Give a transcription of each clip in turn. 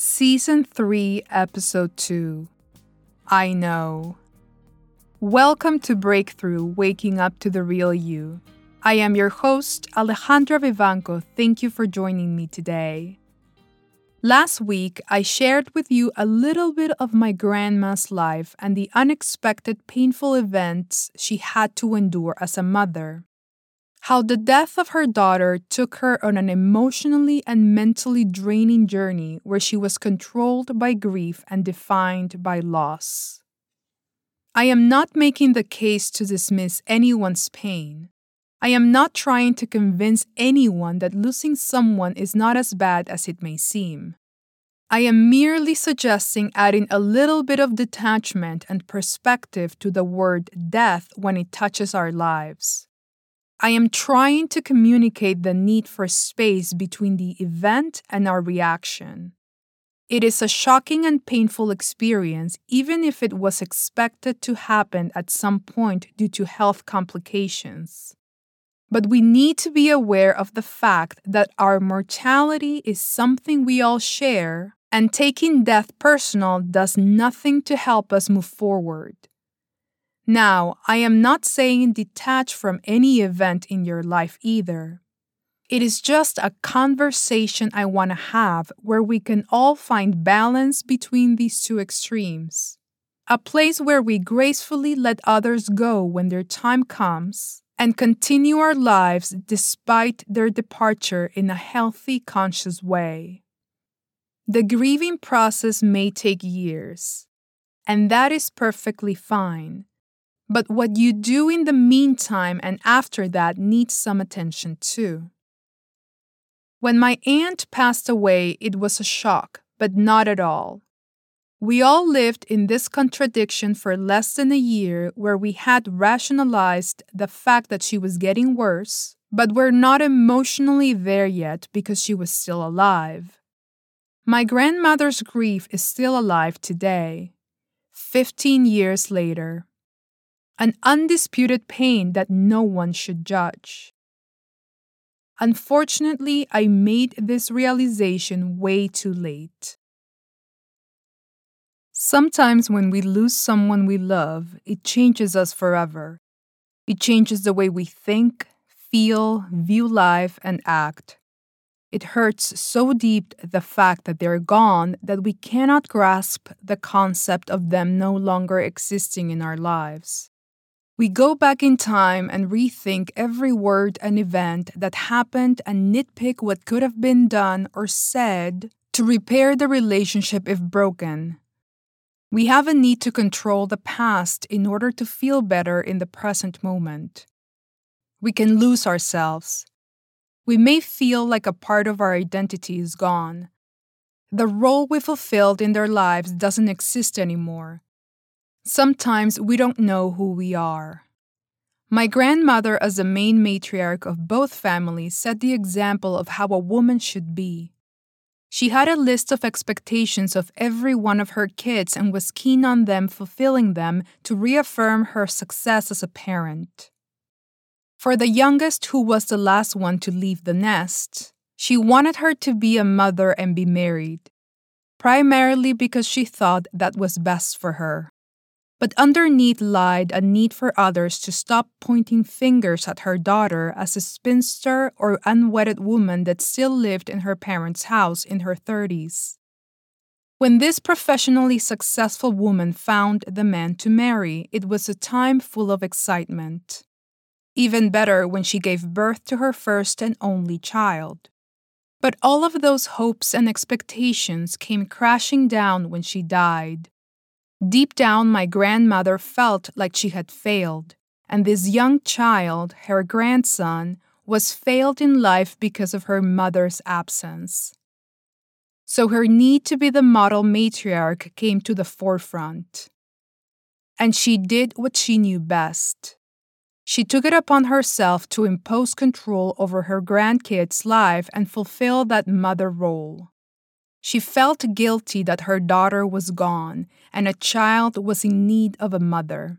Season 3, Episode 2 I Know. Welcome to Breakthrough Waking Up to the Real You. I am your host, Alejandra Vivanco. Thank you for joining me today. Last week, I shared with you a little bit of my grandma's life and the unexpected painful events she had to endure as a mother. How the death of her daughter took her on an emotionally and mentally draining journey where she was controlled by grief and defined by loss. I am not making the case to dismiss anyone's pain. I am not trying to convince anyone that losing someone is not as bad as it may seem. I am merely suggesting adding a little bit of detachment and perspective to the word death when it touches our lives. I am trying to communicate the need for space between the event and our reaction. It is a shocking and painful experience, even if it was expected to happen at some point due to health complications. But we need to be aware of the fact that our mortality is something we all share, and taking death personal does nothing to help us move forward. Now, I am not saying detach from any event in your life either. It is just a conversation I want to have where we can all find balance between these two extremes. A place where we gracefully let others go when their time comes and continue our lives despite their departure in a healthy, conscious way. The grieving process may take years, and that is perfectly fine. But what you do in the meantime and after that needs some attention too. When my aunt passed away, it was a shock, but not at all. We all lived in this contradiction for less than a year where we had rationalized the fact that she was getting worse, but were not emotionally there yet because she was still alive. My grandmother's grief is still alive today, 15 years later. An undisputed pain that no one should judge. Unfortunately, I made this realization way too late. Sometimes when we lose someone we love, it changes us forever. It changes the way we think, feel, view life, and act. It hurts so deep the fact that they're gone that we cannot grasp the concept of them no longer existing in our lives. We go back in time and rethink every word and event that happened and nitpick what could have been done or said to repair the relationship if broken. We have a need to control the past in order to feel better in the present moment. We can lose ourselves. We may feel like a part of our identity is gone. The role we fulfilled in their lives doesn't exist anymore. Sometimes we don't know who we are. My grandmother, as the main matriarch of both families, set the example of how a woman should be. She had a list of expectations of every one of her kids and was keen on them fulfilling them to reaffirm her success as a parent. For the youngest, who was the last one to leave the nest, she wanted her to be a mother and be married, primarily because she thought that was best for her. But underneath lied a need for others to stop pointing fingers at her daughter as a spinster or unwedded woman that still lived in her parents' house in her 30s. When this professionally successful woman found the man to marry, it was a time full of excitement. Even better when she gave birth to her first and only child. But all of those hopes and expectations came crashing down when she died. Deep down, my grandmother felt like she had failed, and this young child, her grandson, was failed in life because of her mother's absence. So her need to be the model matriarch came to the forefront. And she did what she knew best. She took it upon herself to impose control over her grandkid's life and fulfill that mother role. She felt guilty that her daughter was gone and a child was in need of a mother.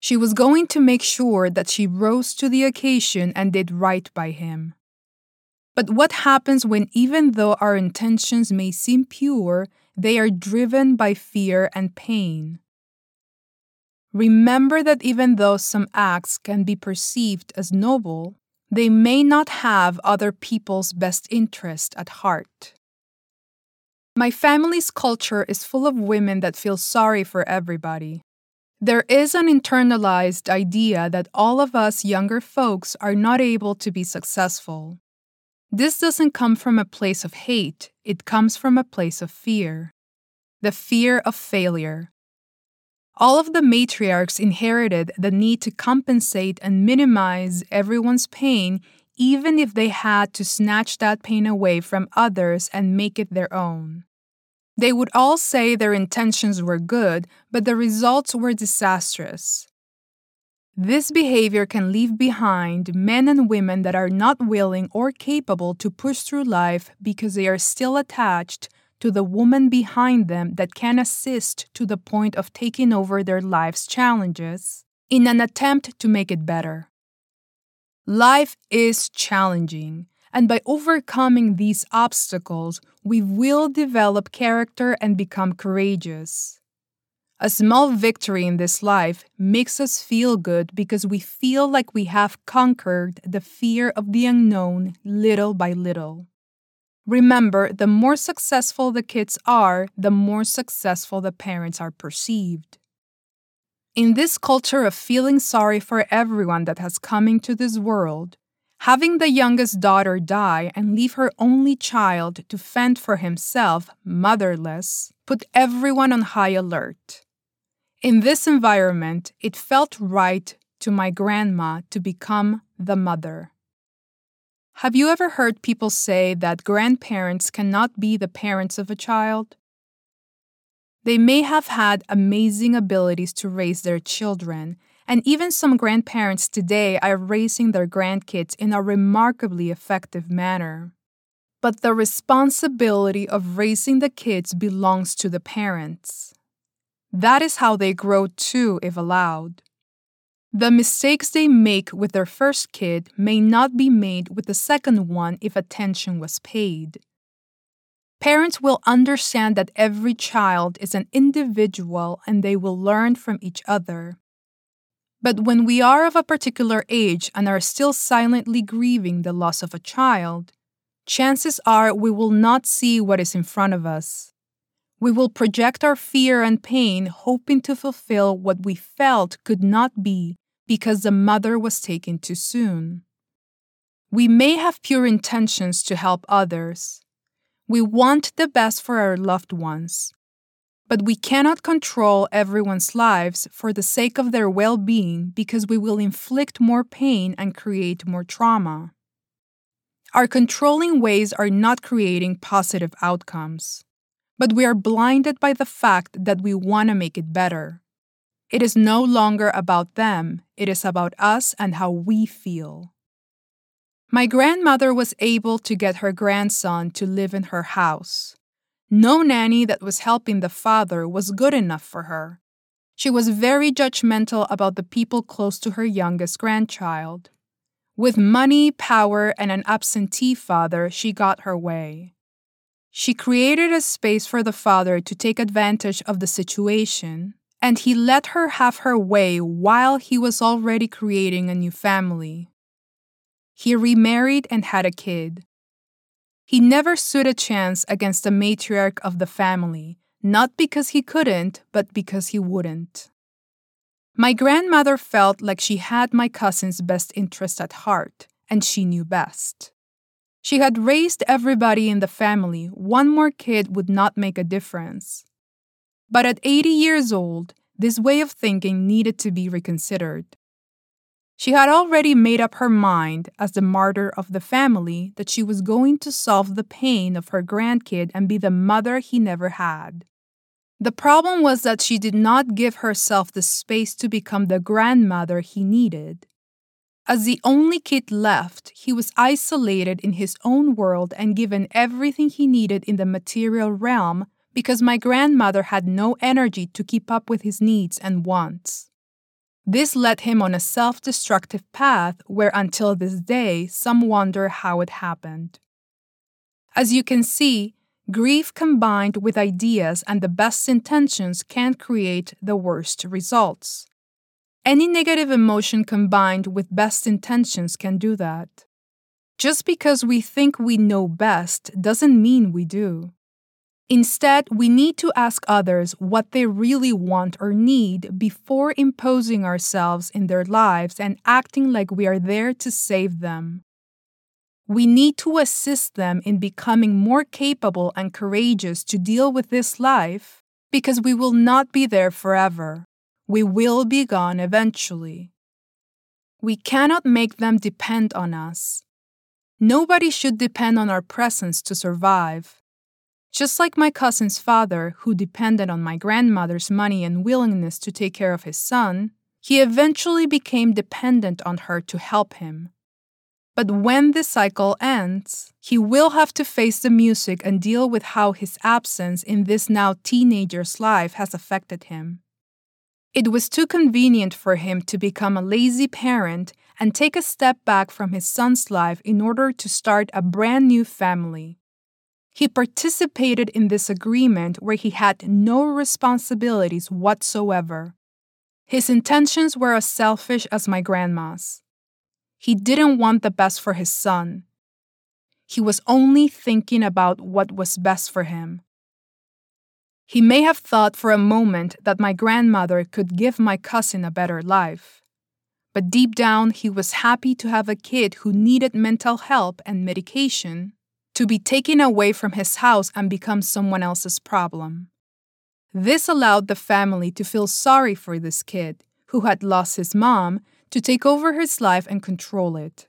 She was going to make sure that she rose to the occasion and did right by him. But what happens when, even though our intentions may seem pure, they are driven by fear and pain? Remember that even though some acts can be perceived as noble, they may not have other people's best interest at heart. My family's culture is full of women that feel sorry for everybody. There is an internalized idea that all of us younger folks are not able to be successful. This doesn't come from a place of hate, it comes from a place of fear. The fear of failure. All of the matriarchs inherited the need to compensate and minimize everyone's pain, even if they had to snatch that pain away from others and make it their own. They would all say their intentions were good, but the results were disastrous. This behavior can leave behind men and women that are not willing or capable to push through life because they are still attached to the woman behind them that can assist to the point of taking over their life's challenges in an attempt to make it better. Life is challenging, and by overcoming these obstacles, we will develop character and become courageous. A small victory in this life makes us feel good because we feel like we have conquered the fear of the unknown little by little. Remember, the more successful the kids are, the more successful the parents are perceived. In this culture of feeling sorry for everyone that has come into this world, Having the youngest daughter die and leave her only child to fend for himself, motherless, put everyone on high alert. In this environment, it felt right to my grandma to become the mother. Have you ever heard people say that grandparents cannot be the parents of a child? They may have had amazing abilities to raise their children, and even some grandparents today are raising their grandkids in a remarkably effective manner. But the responsibility of raising the kids belongs to the parents. That is how they grow too, if allowed. The mistakes they make with their first kid may not be made with the second one if attention was paid. Parents will understand that every child is an individual and they will learn from each other. But when we are of a particular age and are still silently grieving the loss of a child, chances are we will not see what is in front of us. We will project our fear and pain, hoping to fulfill what we felt could not be because the mother was taken too soon. We may have pure intentions to help others. We want the best for our loved ones, but we cannot control everyone's lives for the sake of their well being because we will inflict more pain and create more trauma. Our controlling ways are not creating positive outcomes, but we are blinded by the fact that we want to make it better. It is no longer about them, it is about us and how we feel. My grandmother was able to get her grandson to live in her house. No nanny that was helping the father was good enough for her. She was very judgmental about the people close to her youngest grandchild. With money, power, and an absentee father, she got her way. She created a space for the father to take advantage of the situation, and he let her have her way while he was already creating a new family. He remarried and had a kid. He never stood a chance against the matriarch of the family, not because he couldn't, but because he wouldn't. My grandmother felt like she had my cousin's best interest at heart, and she knew best. She had raised everybody in the family, one more kid would not make a difference. But at 80 years old, this way of thinking needed to be reconsidered. She had already made up her mind, as the martyr of the family, that she was going to solve the pain of her grandkid and be the mother he never had. The problem was that she did not give herself the space to become the grandmother he needed. As the only kid left, he was isolated in his own world and given everything he needed in the material realm because my grandmother had no energy to keep up with his needs and wants. This led him on a self destructive path where, until this day, some wonder how it happened. As you can see, grief combined with ideas and the best intentions can create the worst results. Any negative emotion combined with best intentions can do that. Just because we think we know best doesn't mean we do. Instead, we need to ask others what they really want or need before imposing ourselves in their lives and acting like we are there to save them. We need to assist them in becoming more capable and courageous to deal with this life because we will not be there forever. We will be gone eventually. We cannot make them depend on us. Nobody should depend on our presence to survive. Just like my cousin's father, who depended on my grandmother's money and willingness to take care of his son, he eventually became dependent on her to help him. But when this cycle ends, he will have to face the music and deal with how his absence in this now teenager's life has affected him. It was too convenient for him to become a lazy parent and take a step back from his son's life in order to start a brand new family. He participated in this agreement where he had no responsibilities whatsoever. His intentions were as selfish as my grandma's. He didn't want the best for his son. He was only thinking about what was best for him. He may have thought for a moment that my grandmother could give my cousin a better life. But deep down, he was happy to have a kid who needed mental help and medication to be taken away from his house and become someone else's problem. This allowed the family to feel sorry for this kid, who had lost his mom, to take over his life and control it.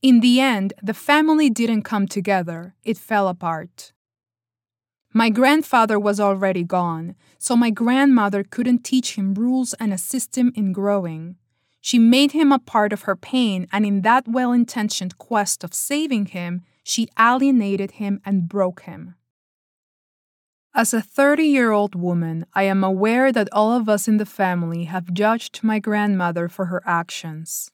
In the end, the family didn't come together, it fell apart. My grandfather was already gone, so my grandmother couldn't teach him rules and assist him in growing. She made him a part of her pain, and in that well intentioned quest of saving him, she alienated him and broke him. As a 30 year old woman, I am aware that all of us in the family have judged my grandmother for her actions.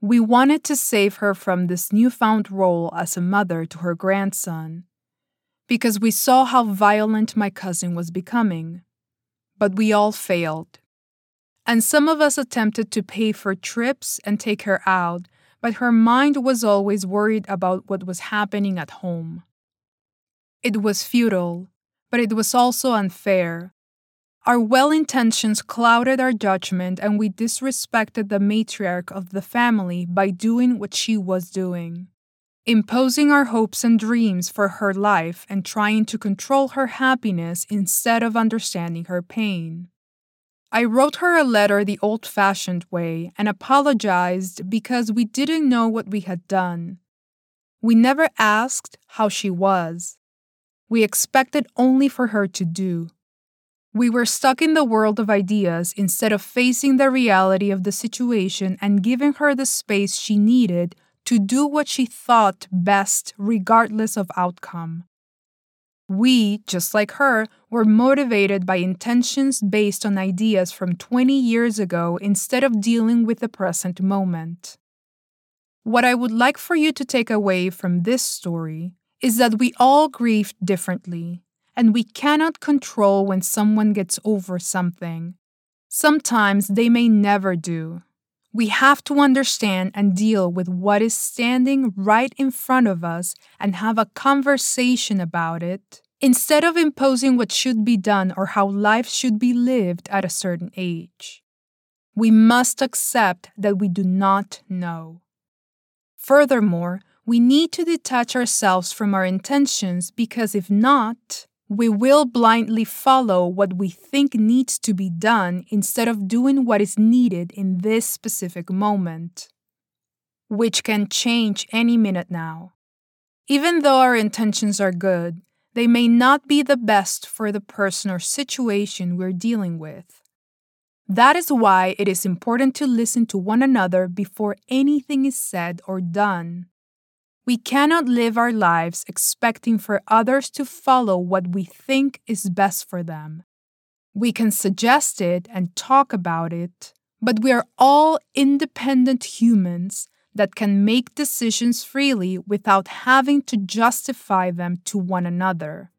We wanted to save her from this newfound role as a mother to her grandson because we saw how violent my cousin was becoming. But we all failed. And some of us attempted to pay for trips and take her out, but her mind was always worried about what was happening at home. It was futile, but it was also unfair. Our well intentions clouded our judgment, and we disrespected the matriarch of the family by doing what she was doing imposing our hopes and dreams for her life and trying to control her happiness instead of understanding her pain. I wrote her a letter the old fashioned way and apologized because we didn't know what we had done. We never asked how she was. We expected only for her to do. We were stuck in the world of ideas instead of facing the reality of the situation and giving her the space she needed to do what she thought best, regardless of outcome. We, just like her, were motivated by intentions based on ideas from 20 years ago instead of dealing with the present moment. What I would like for you to take away from this story is that we all grieve differently, and we cannot control when someone gets over something. Sometimes they may never do. We have to understand and deal with what is standing right in front of us and have a conversation about it instead of imposing what should be done or how life should be lived at a certain age. We must accept that we do not know. Furthermore, we need to detach ourselves from our intentions because if not, we will blindly follow what we think needs to be done instead of doing what is needed in this specific moment, which can change any minute now. Even though our intentions are good, they may not be the best for the person or situation we're dealing with. That is why it is important to listen to one another before anything is said or done. We cannot live our lives expecting for others to follow what we think is best for them. We can suggest it and talk about it, but we are all independent humans that can make decisions freely without having to justify them to one another.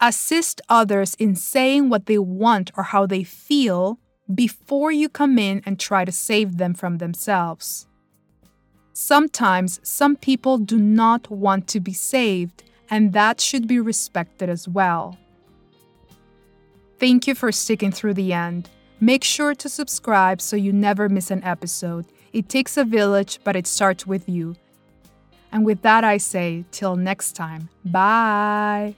Assist others in saying what they want or how they feel before you come in and try to save them from themselves. Sometimes some people do not want to be saved, and that should be respected as well. Thank you for sticking through the end. Make sure to subscribe so you never miss an episode. It takes a village, but it starts with you. And with that, I say, till next time, bye.